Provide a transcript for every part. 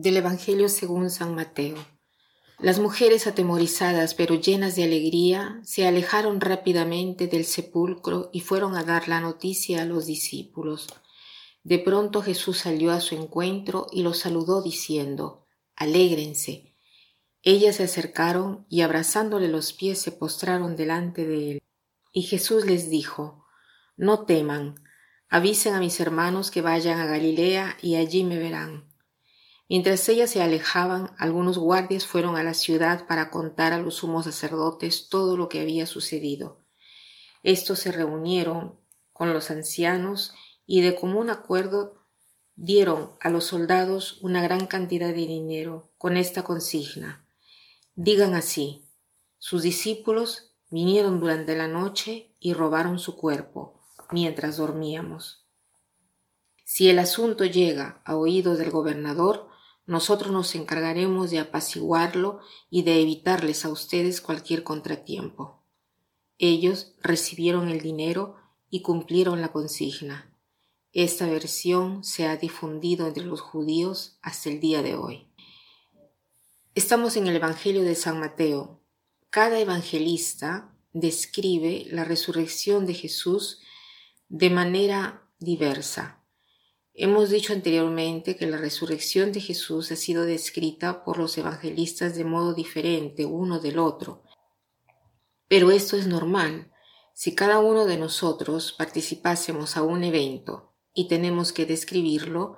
Del Evangelio según San Mateo. Las mujeres atemorizadas pero llenas de alegría se alejaron rápidamente del sepulcro y fueron a dar la noticia a los discípulos. De pronto Jesús salió a su encuentro y los saludó diciendo, Alégrense. Ellas se acercaron y abrazándole los pies se postraron delante de él. Y Jesús les dijo, No teman, avisen a mis hermanos que vayan a Galilea y allí me verán. Mientras ellas se alejaban, algunos guardias fueron a la ciudad para contar a los sumos sacerdotes todo lo que había sucedido. Estos se reunieron con los ancianos y de común acuerdo dieron a los soldados una gran cantidad de dinero con esta consigna. Digan así, sus discípulos vinieron durante la noche y robaron su cuerpo mientras dormíamos. Si el asunto llega a oídos del gobernador, nosotros nos encargaremos de apaciguarlo y de evitarles a ustedes cualquier contratiempo. Ellos recibieron el dinero y cumplieron la consigna. Esta versión se ha difundido entre los judíos hasta el día de hoy. Estamos en el Evangelio de San Mateo. Cada evangelista describe la resurrección de Jesús de manera diversa. Hemos dicho anteriormente que la resurrección de Jesús ha sido descrita por los evangelistas de modo diferente uno del otro. Pero esto es normal. Si cada uno de nosotros participásemos a un evento y tenemos que describirlo,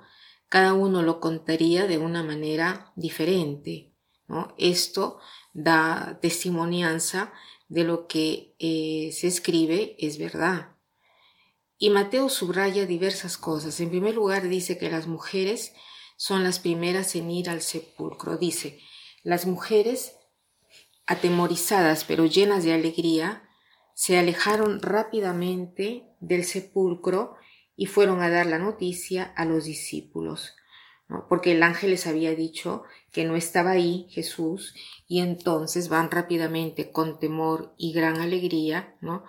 cada uno lo contaría de una manera diferente. Esto da testimonianza de lo que eh, se escribe es verdad. Y Mateo subraya diversas cosas. En primer lugar, dice que las mujeres son las primeras en ir al sepulcro. Dice, las mujeres, atemorizadas pero llenas de alegría, se alejaron rápidamente del sepulcro y fueron a dar la noticia a los discípulos, porque el ángel les había dicho que no estaba ahí Jesús, y entonces van rápidamente con temor y gran alegría, ¿no?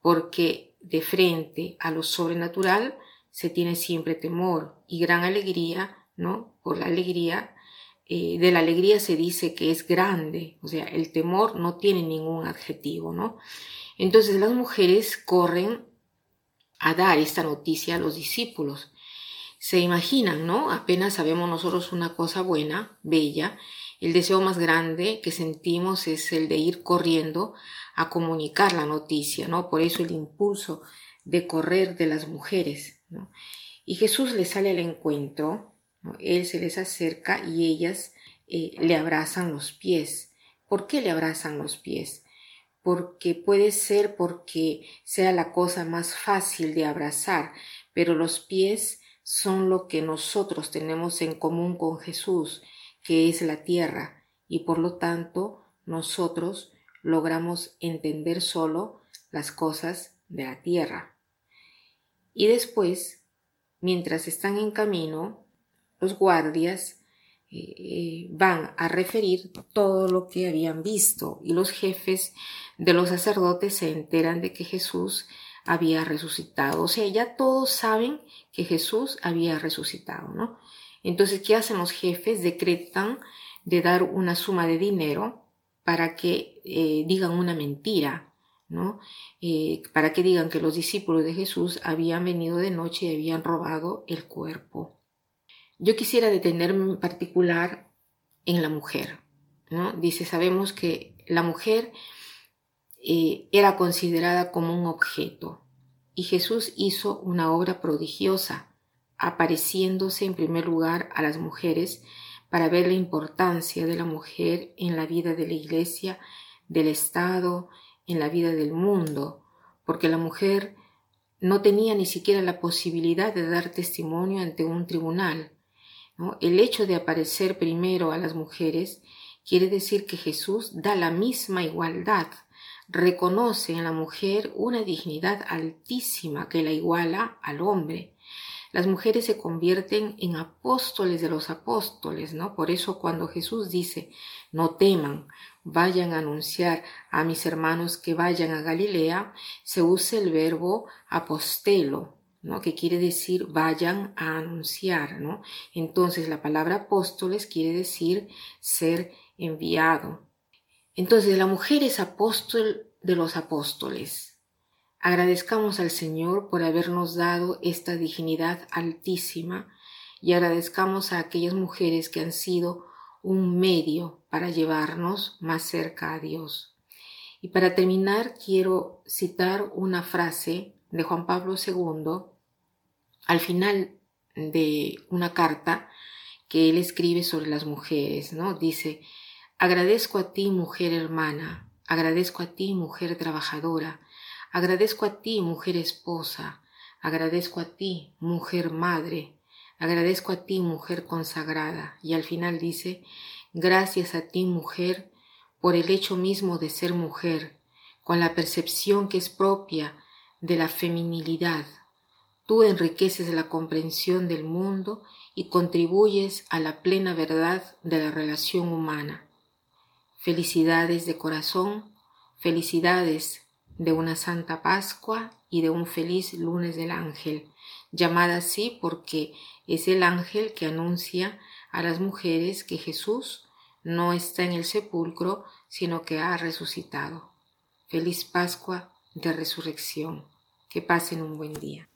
porque de frente a lo sobrenatural se tiene siempre temor y gran alegría, ¿no? Por la alegría, eh, de la alegría se dice que es grande, o sea, el temor no tiene ningún adjetivo, ¿no? Entonces las mujeres corren a dar esta noticia a los discípulos. Se imaginan, ¿no? Apenas sabemos nosotros una cosa buena, bella, el deseo más grande que sentimos es el de ir corriendo a comunicar la noticia, ¿no? Por eso el impulso de correr de las mujeres, ¿no? Y Jesús les sale al encuentro, Él se les acerca y ellas eh, le abrazan los pies. ¿Por qué le abrazan los pies? Porque puede ser porque sea la cosa más fácil de abrazar, pero los pies son lo que nosotros tenemos en común con Jesús, que es la tierra, y por lo tanto nosotros logramos entender solo las cosas de la tierra. Y después, mientras están en camino, los guardias eh, eh, van a referir todo lo que habían visto y los jefes de los sacerdotes se enteran de que Jesús había resucitado. O sea, ya todos saben que Jesús había resucitado, ¿no? Entonces, ¿qué hacen los jefes? Decretan de dar una suma de dinero para que eh, digan una mentira, ¿no? Eh, para que digan que los discípulos de Jesús habían venido de noche y habían robado el cuerpo. Yo quisiera detenerme en particular en la mujer, ¿no? Dice, sabemos que la mujer eh, era considerada como un objeto y Jesús hizo una obra prodigiosa, apareciéndose en primer lugar a las mujeres para ver la importancia de la mujer en la vida de la Iglesia, del Estado, en la vida del mundo, porque la mujer no tenía ni siquiera la posibilidad de dar testimonio ante un tribunal. El hecho de aparecer primero a las mujeres quiere decir que Jesús da la misma igualdad, reconoce en la mujer una dignidad altísima que la iguala al hombre las mujeres se convierten en apóstoles de los apóstoles, ¿no? Por eso cuando Jesús dice, no teman, vayan a anunciar a mis hermanos que vayan a Galilea, se usa el verbo apostelo, ¿no? que quiere decir vayan a anunciar, ¿no? Entonces la palabra apóstoles quiere decir ser enviado. Entonces la mujer es apóstol de los apóstoles. Agradezcamos al Señor por habernos dado esta dignidad altísima y agradezcamos a aquellas mujeres que han sido un medio para llevarnos más cerca a Dios. Y para terminar quiero citar una frase de Juan Pablo II al final de una carta que él escribe sobre las mujeres, ¿no? Dice, agradezco a ti, mujer hermana, agradezco a ti, mujer trabajadora, agradezco a ti, mujer esposa, agradezco a ti, mujer madre, agradezco a ti, mujer consagrada. Y al final dice, gracias a ti, mujer, por el hecho mismo de ser mujer, con la percepción que es propia de la feminilidad. Tú enriqueces la comprensión del mundo y contribuyes a la plena verdad de la relación humana. Felicidades de corazón, felicidades de una Santa Pascua y de un feliz lunes del ángel, llamada así porque es el ángel que anuncia a las mujeres que Jesús no está en el sepulcro, sino que ha resucitado. Feliz Pascua de Resurrección. Que pasen un buen día.